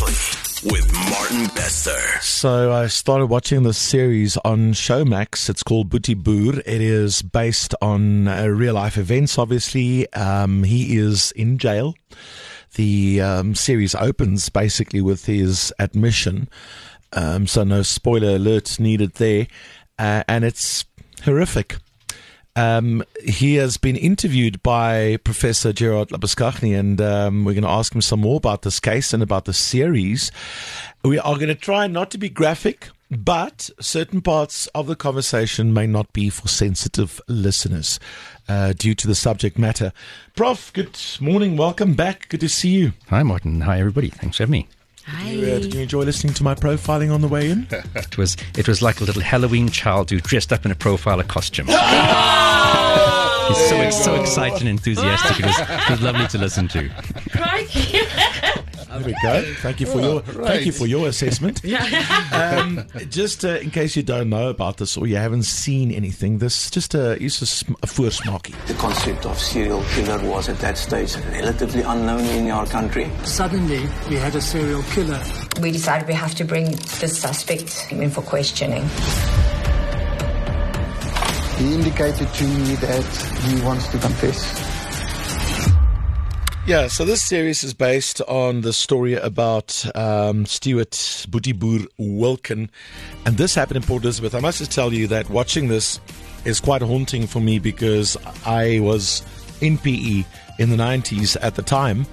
With Martin Bester. So I started watching this series on Showmax. It's called Boetie Boer. It is based on uh, real life events, obviously. Um, he is in jail. The um, series opens basically with his admission. Um, so no spoiler alert needed there. Uh, and it's horrific. Um, he has been interviewed by Professor Gerard Labuschagne, and um, we're going to ask him some more about this case and about the series. We are going to try not to be graphic, but certain parts of the conversation may not be for sensitive listeners uh, due to the subject matter. Prof, good morning. Welcome back. Good to see you. Hi, Martin. Hi, everybody. Thanks for having me. Did you, uh, did you enjoy listening to my profiling on the way in? It was it was like a little Halloween child who dressed up in a profiler costume. He's so so excited and enthusiastic. It was, it was lovely to listen to. There we go. Thank you for your thank you for your assessment. um, just uh, in case you don't know about this or you haven't seen anything, this just a is a, sm- a voorsmaakie. The concept of serial killer was at that stage relatively unknown in our country. Suddenly, we had a serial killer. We decided we have to bring the suspect in for questioning. He indicated to me that he wants to confess. Yeah, so this series is based on the story about um, Stewart Boetie Boer Wilken, and this happened in Port Elizabeth. I must just tell you that watching this is quite haunting for me because I was in PE in the 90s at the time,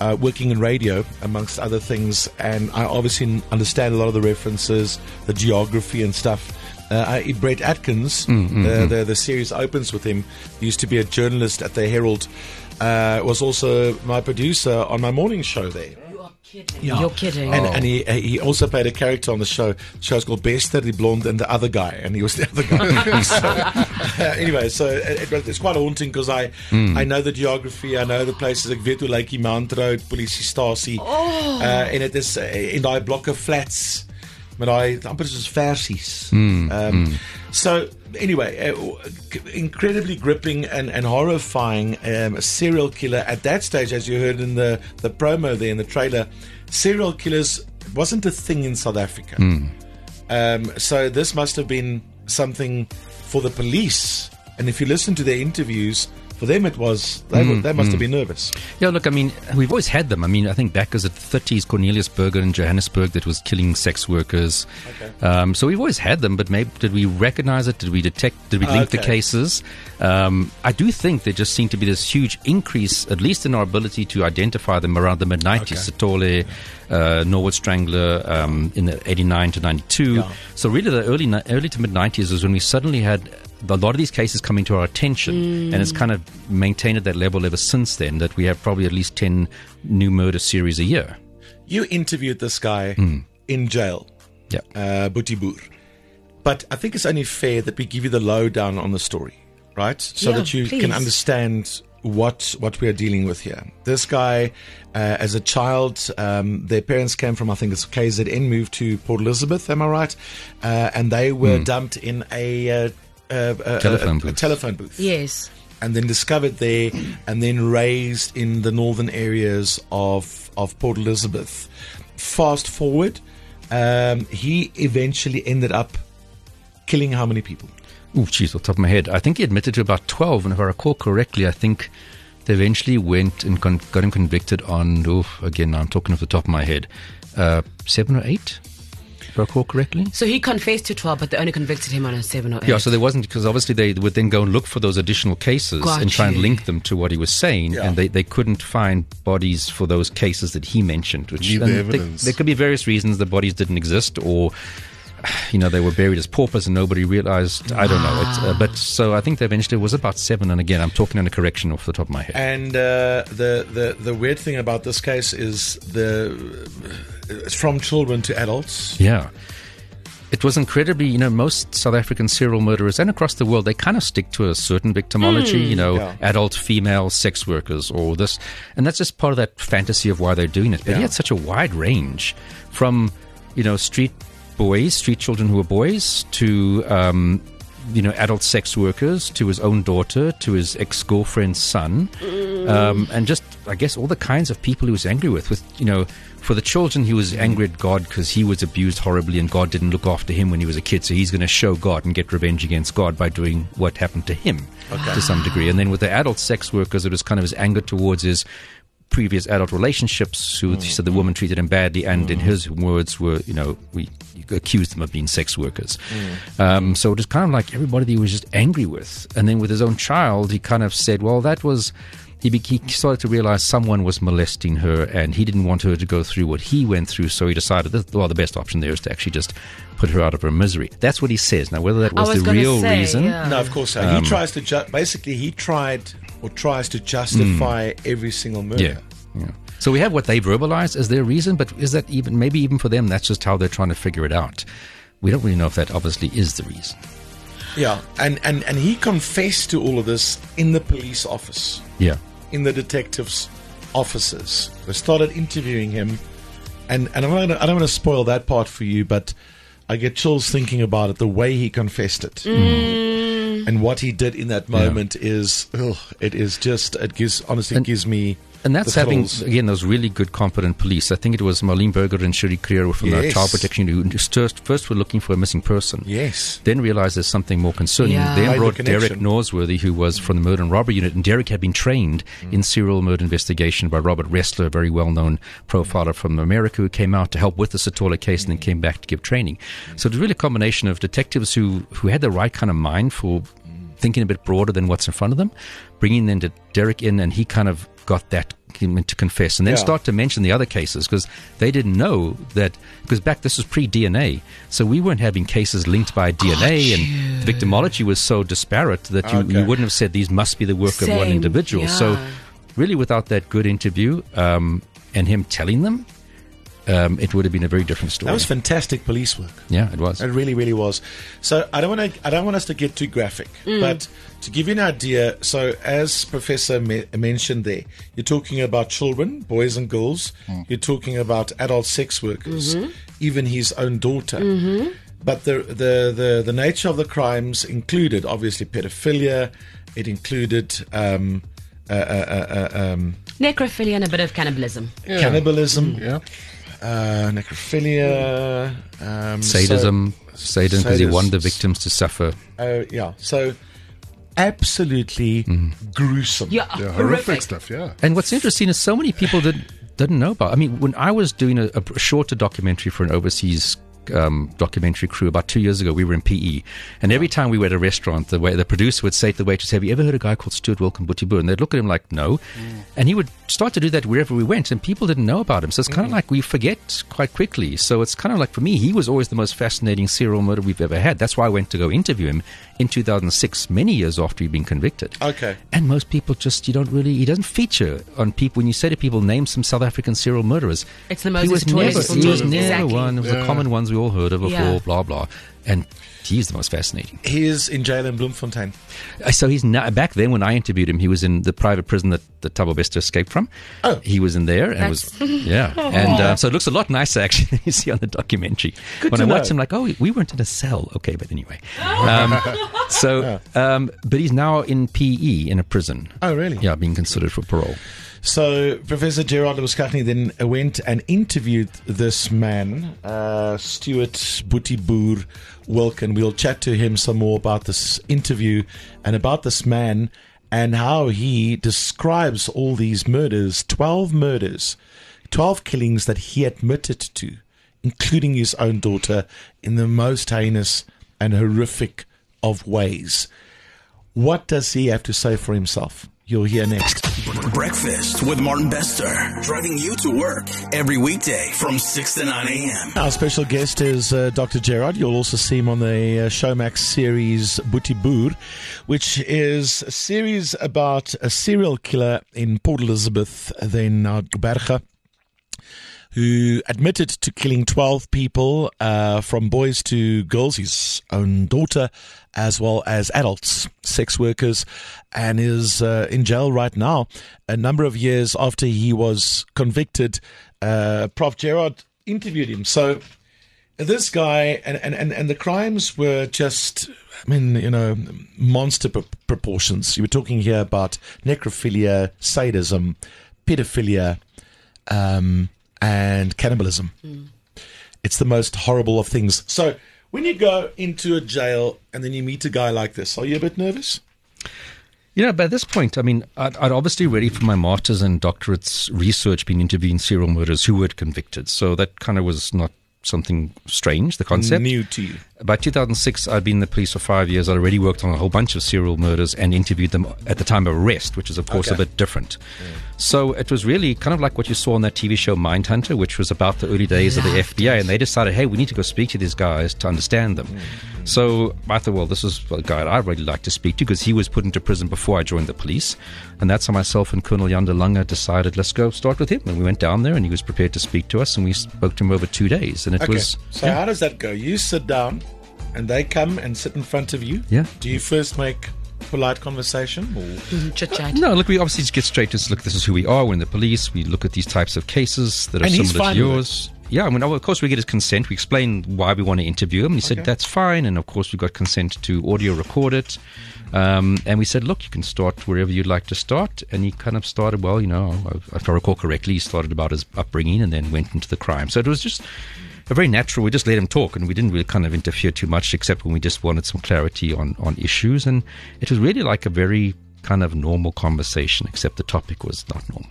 uh, working in radio, amongst other things, and I obviously understand a lot of the references, the geography and stuff. Uh, I, Brett Atkins, uh, the, the series opens with him. He used to be a journalist at the Herald. Uh, was also my producer on my morning show there. Yeah. You're kidding. And, and he he also played a character on the show. The show's called Bester, the blonde, and the other guy, and he was the other guy. so, uh, anyway, so it, it, it's quite haunting because I I know the geography, I know the places. Ek weet hoe lyk die Mount Road polisiestasie. Oh. Uh, en dit is uh, in daai blokke flats met daai amper soos versies. Hmm, um, So anyway, uh, incredibly gripping and, and horrifying. Um, serial killer at that stage, as you heard in the the promo there in the trailer, serial killers wasn't a thing in South Africa. Um, so this must have been something for the police. And if you listen to their interviews, for them it was they, were, they must have been nervous. Yeah, look, I mean, we've always had them. I mean, I think back as the 30s, Cornelius Berger in Johannesburg that was killing sex workers. Um, so we've always had them, but maybe did we recognize it? Did we detect? Did we link the cases? Um, I do think there just seemed to be this huge increase, at least in our ability to identify them around the mid 90s. Sithole, uh, Norwood Strangler um, in the 89 to 92. Yeah. So really, the early early to mid 90s is when we suddenly had a lot of these cases coming to our attention, and it's kind of maintained at that level ever since then. That we have probably at least 10 new murder series a year. You interviewed this guy in jail, Yeah. uh, Boetie Boer. But I think it's only fair that we give you the lowdown on the story, right? So Yeah, that you please. can understand what what we are dealing with here. This guy, uh, as a child, um, their parents came from I think it's KZN, moved to Port Elizabeth. Am I right? Uh, and they were dumped in a, uh, uh, uh, Telephone a, a booth. telephone booth Yes. and then discovered there and then raised in the northern areas of of Port Elizabeth. Fast forward, um, he eventually ended up killing how many people? Oh, geez, off the top of my head. I think he admitted to about 12, and if I recall correctly, I think they eventually went and con- got him convicted on, oh, again, I'm talking off the top of my head, uh, seven or eight, if I recall correctly. So he confessed to 12, but they only convicted him on a 7 or 8. Yeah, so there wasn't, because obviously they would then go and look for those additional cases Got and try and link them to what he was saying, Yeah. and they, they couldn't find bodies for those cases that he mentioned. Which Leave the and there- there could be various reasons the bodies didn't exist, or you know they were buried as paupers and nobody realized. I don't know. It, uh, but so I think they eventually it was about seven. And again, I'm talking on a correction off the top of my head. And uh, the, the the weird thing about this case is the it's from children to adults. Yeah. It was incredibly, you know, most South African serial murderers and across the world, they kind of stick to a certain victimology, you know, Yeah. adult female sex workers or this. And that's just part of that fantasy of why they're doing it. But Yeah. he had such a wide range from, you know, street boys, street children who were boys, to, um, you know, adult sex workers, to his own daughter, to his ex girlfriend's son, um, and just I guess, all the kinds of people he was angry with. With you know, for the children, he was angry at God because he was abused horribly, and God didn't look after him when he was a kid. So he's going to show God and get revenge against God by doing what happened to him to some degree. And then with the adult sex workers, it was kind of his anger towards his previous adult relationships who he said the woman treated him badly and in his words were you know we accused them of being sex workers um, so it was kind of like everybody he was just angry with and then with his own child he kind of said well that was he, be- he started to realize someone was molesting her and he didn't want her to go through what he went through so he decided that well the best option there is to actually just put her out of her misery that's what he says now whether that was, was the real say, reason yeah. No, of course. So. Um, he tries to ju- basically he tried or tries to justify hmm. every single murder. Yeah, yeah. So we have what they verbalize as their reason, but is that even maybe even for them that's just how they're trying to figure it out? We don't really know if that obviously is the reason. Yeah, and and and he confessed to all of this in the police office, Yeah, in the detectives' offices. They started interviewing him, and and I'm not gonna, I don't want to spoil that part for you, but I get chills thinking about it. The way he confessed it. Mm. And what he did in that moment is, ugh, it is just, it gives, honestly, And- gives me. And that's having thrills. again those really good, competent police. I think it was Marlene Berger and Shuri Creer from the Child Protection Unit who first first were looking for a missing person. Yes. Then realized there's something more concerning. Yeah. Then Made the brought Derek connection. Norsworthy, who was from the murder and robbery unit, and Derek had been trained Mm. in serial murder investigation by Robert Ressler, a very well-known profiler from America, who came out to help with the Sithole case and then came back to give training. So it was really a combination of detectives who who had the right kind of mind for thinking a bit broader than what's in front of them, bringing then to Derek in, and he kind of got that to confess, and then Yeah. start to mention the other cases because they didn't know that because back this was pre DNA, so we weren't having cases linked by DNA, and the victimology was so disparate that you, Okay. you wouldn't have said these must be the work of one Same, individual. So really, without that good interview um, and him telling them. Um, it would have been a very different story. That was fantastic police work. yeah, it was. It really, really was. So I don't want to. I don't want us to get too graphic, Mm. but to give you an idea. So as Professor me- mentioned there, you're talking about children, boys and girls. You're talking about adult sex workers, Mm-hmm. even his own daughter. But the, the the the nature of the crimes included obviously pedophilia. It included. Um, uh, uh, uh, uh, um, Necrophilia and a bit of cannibalism. cannibalism, Yeah. Uh, necrophilia, um, sadism, so- sadism, because he sadist- wanted the victims to suffer. Uh, yeah. So absolutely gruesome. Yeah, Yeah, horrific horrific. stuff, yeah. And what's interesting is so many people that didn't know about. I mean, when I was doing a, a shorter documentary for an overseas um, documentary crew about two years ago, we were in PE, and every time we were at a restaurant, the way the producer would say to the waitress, "Have you ever heard a guy called Stewart Wilken Buttibu?" And they'd look at him like, "No," and he would start to do that wherever we went, and people didn't know about him. So it's kind of like we forget quite quickly. So it's kind of like for me, he was always the most fascinating serial murder we've ever had. That's why I went to go interview him in 2006, many years after he'd been convicted. Okay. And most people just, you don't really, he doesn't feature on people. When you say to people, name some South African serial murderers. It's the he was Toys never, he was never Exactly. one of the common ones we all heard of before, Yeah. blah, blah. And he's the most fascinating. He is in jail in Bloemfontein. Uh, So he's now, back then when I interviewed him, he was in the private prison that, that Thabo Bester escaped from. Oh. He was in there and was, yeah. And uh, so it looks a lot nicer actually than you see on the documentary. Good when to I watched know. him, like, oh, we weren't in a cell. Okay, but anyway. Um, so, um, but he's now in PE in a prison. Oh, really? Yeah, being considered for parole. So Professor Gerard Labuschagne then went and interviewed this man, uh, Stewart Butiboer Wilken. We'll chat to him some more about this interview and about this man and how he describes all these murders 12 murders, 12 killings that he admitted to, including his own daughter, in the most heinous and horrific of ways. What does he have to say for himself? You'll hear next. Breakfast with Martin Bester, driving you to work every weekday from 6 to 9 a.m. Our special guest is uh, Dr. Gerard. You'll also see him on the uh, Showmax series Boetie Boer, which is a series about a serial killer in Port Elizabeth, then uh, Berge, who admitted to killing 12 people, uh, from boys to girls, his own daughter, as well as adults, sex workers, and is uh, in jail right now. A number of years after he was convicted, uh, Prof. Gerard interviewed him. So this guy, and, and, and, and the crimes were just, I mean, you know, monster pro- proportions. You were talking here about necrophilia, sadism, pedophilia um, and cannibalism. It's the most horrible of things. So when you go into a jail and then you meet a guy like this, are you a bit nervous? You know, by this point, I mean, I'd, I'd obviously ready for my master's and doctorate's research been interviewing serial murderers who were convicted. So that kind of was not something strange, the concept. New to you. By 2006, I'd been in the police for five years. I'd already worked on a whole bunch of serial murders and interviewed them at the time of arrest, which is, of course, Okay. a bit different. So it was really kind of like what you saw on that TV show Mindhunter, which was about the early days of the FBI. And they decided, hey, we need to go speak to these guys to understand them. Mm-hmm. So I thought, well, this is a guy I'd really like to speak to because he was put into prison before I joined the police. And that's how myself and Colonel Yanda Lunga decided, let's go start with him. And we went down there and he was prepared to speak to us. And we spoke to him over two days. And it Okay. was. so how does that go? You sit down and they come and sit in front of you. Yeah. Do you first make polite conversation? Or? Chit chat. No, look, we obviously just get straight to look. This is who we are. We're in the police. We look at these types of cases that are And he's similar fine to with it? yours. Yeah, I mean, of course, we get his consent. We explain why we want to interview him. And he said, that's fine. And of course, we got consent to audio record it. Um, and we said, look, you can start wherever you'd like to start. And he kind of started, well, you know, if I recall correctly, he started about his upbringing and then went into the crime. So it was just a very natural. We just let him talk, and we didn't really kind of interfere too much, except when we just wanted some clarity on on issues. And it was really like a very kind of normal conversation, except the topic was not normal.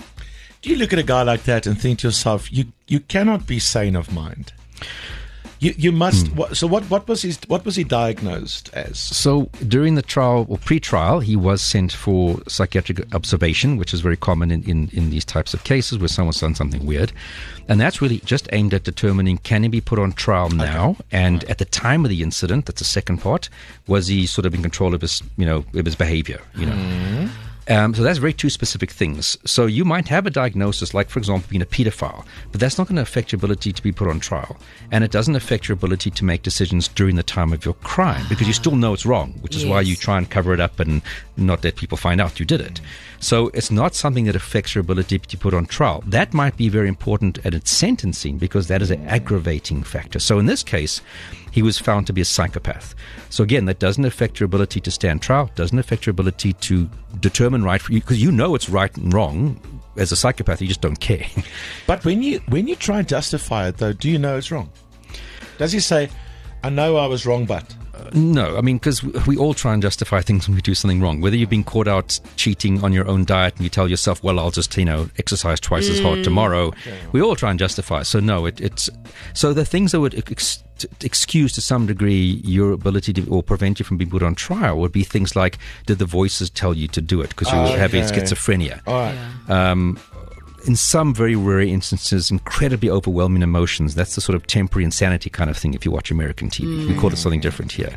Do you look at a guy like that and think to yourself, you you cannot be sane of mind? You you must. Hmm. What, so what what was his what was he diagnosed as? So during the trial or pre-trial, he was sent for psychiatric observation, which is very common in, in, in these types of cases where someone's done something weird. And that's really just aimed at determining can he be put on trial now? And at the time of the incident, that's the second part, was he sort of in control of his, you know, of his behavior, you know? Um, so that's very two specific things. So you might have a diagnosis, like for example, being a pedophile, but that's not going to affect your ability to be put on trial, and it doesn't affect your ability to make decisions during the time of your crime because you still know it's wrong, which is why you try and cover it up and not that people find out you did it. So it's not something that affects your ability to put on trial. That might be very important at its sentencing because that is an aggravating factor. So in this case, he was found to be a psychopath. So again, that doesn't affect your ability to stand trial, doesn't affect your ability to determine right for you because you know it's right and wrong. As a psychopath, you just don't care. But when you when you try and justify it, though, do you know it's wrong? Does he say, "I know I was wrong, but"? No, I mean, because we all try and justify things when we do something wrong. Whether you've been caught out cheating on your own diet and you tell yourself, well, I'll just, you know, exercise twice as hard tomorrow. We all try and justify. So, no, it, it's. So the things that would ex- excuse to some degree your ability to, or prevent you from being put on trial would be things like did the voices tell you to do it because you were having Okay. schizophrenia? All right. um, in some very rare instances, incredibly overwhelming emotions. That's the sort of temporary insanity kind of thing if you watch American TV. We call it something different here,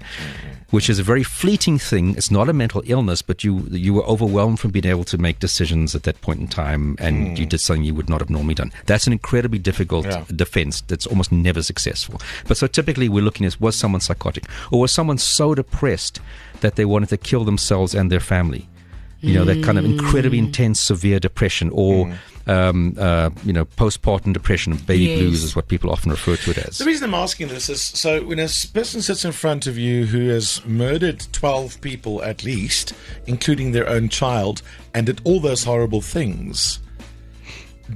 which is a very fleeting thing. It's not a mental illness, but you you were overwhelmed from being able to make decisions at that point in time, and you hmm. did something you would not have normally done. That's an incredibly difficult Yeah. defense that's almost never successful. But so typically we're looking at was someone psychotic, or was someone so depressed that they wanted to kill themselves and their family? you know that kind of incredibly hmm. intense severe depression or hmm. Um, uh, you know postpartum depression and baby Yes. blues is what people often refer to it as The reason I'm asking this is so when a person sits in front of you who has murdered 12 people at least, including their own child, and did all those horrible things,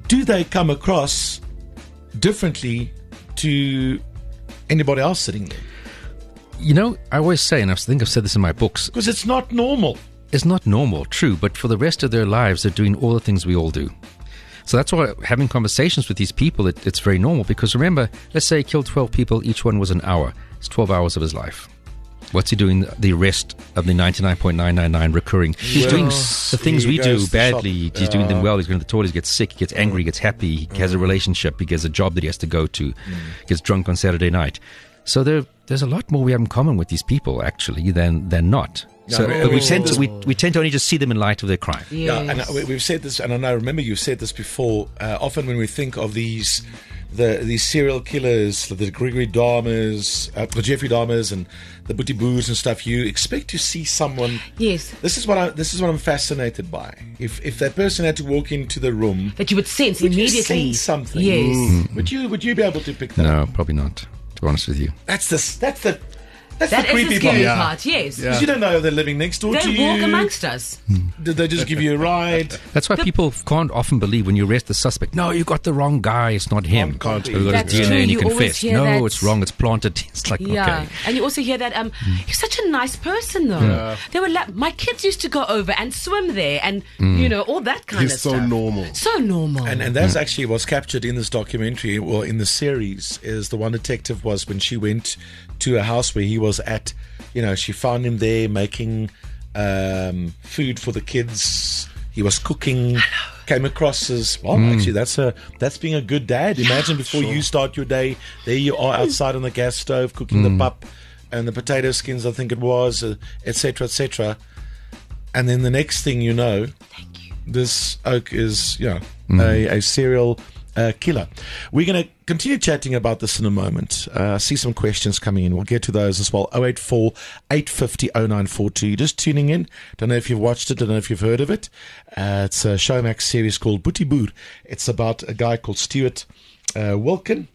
do they come across differently to anybody else sitting there? you know i always say and i think i've said this in my books Because it's not normal. it's not normal true but for the rest of their lives they're doing all the things we all do so that's why having conversations with these people it, it's very normal because remember let's say he killed 12 people each one was an hour it's 12 hours of his life What's he doing the rest of the 99.999 recurring? He's doing the things we do badly. shop. He's doing them well. He's going to the toilet. He gets sick. He gets angry. He gets happy. He has a relationship. He gets a job that he has to go to. Gets drunk on Saturday night. So there, there's a lot more we have in common with these people actually than than not. So Yeah, but we we- tend to we, we tend to only just see them in light of their crime. Yeah, and uh, we- we've said this, and I remember you've said this before. Uh, often when we think of these, the these serial killers, the Gregory Dahmers, uh, the Jeffrey Dahmers, and the Boetie Boers and stuff, you expect to see someone. Yes. This is what I. This is what I'm fascinated by. If if that person had to walk into the room, That you would sense would you immediately. sense something? Yes. Would you Would you be able to pick that? up? No, probably not. To be honest with you. That's the that's the That's That the is creepy the scary part. part, yes. Because you don't know they're living next door to They you. walk amongst us. Did they just give you a ride? That's why people can't often believe when you arrest the suspect. No, you got the wrong guy. It's not him. Can't be. We've got That's his DNA true. and you, You always confess. hear No, that. it's wrong. It's planted. It's like, Yeah, okay. and you also hear that um, you're such a nice person though. Yeah. They were like, my kids used to go over and swim there, and you know all that kind He's of so stuff. So normal. So normal. And and that's actually was captured in this documentary, or in the series, is the one detective was when she went to a house where he was at. You know, she found him there making um, food for the kids. He was cooking. Came across as well. Actually, that's a that's being a good dad. Imagine before you start your day, there you are outside on the gas stove cooking the pup and the potato skins. I think it was, uh, etc. etc. And then the next thing you know, this oak is you know a, a serial uh, killer. We're going to continue chatting about this in a moment. Uh, see some questions coming in. We'll get to those as well. 084 850 0942. You're just tuning in. Don't know if you've watched it. Don't know if you've heard of it. Uh, it's a Showmax series called Boetie Boer. It's about a guy called Stewart uh, Wilken.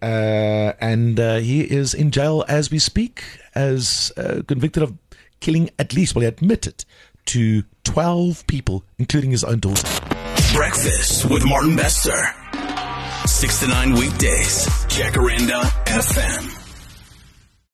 Uh, and uh, he is in jail as we speak, as uh, convicted of killing at least, well, he admitted to 12 people, including his own daughter. Breakfast with Martin Bester. 6 to 9 weekdays. Jacaranda FM.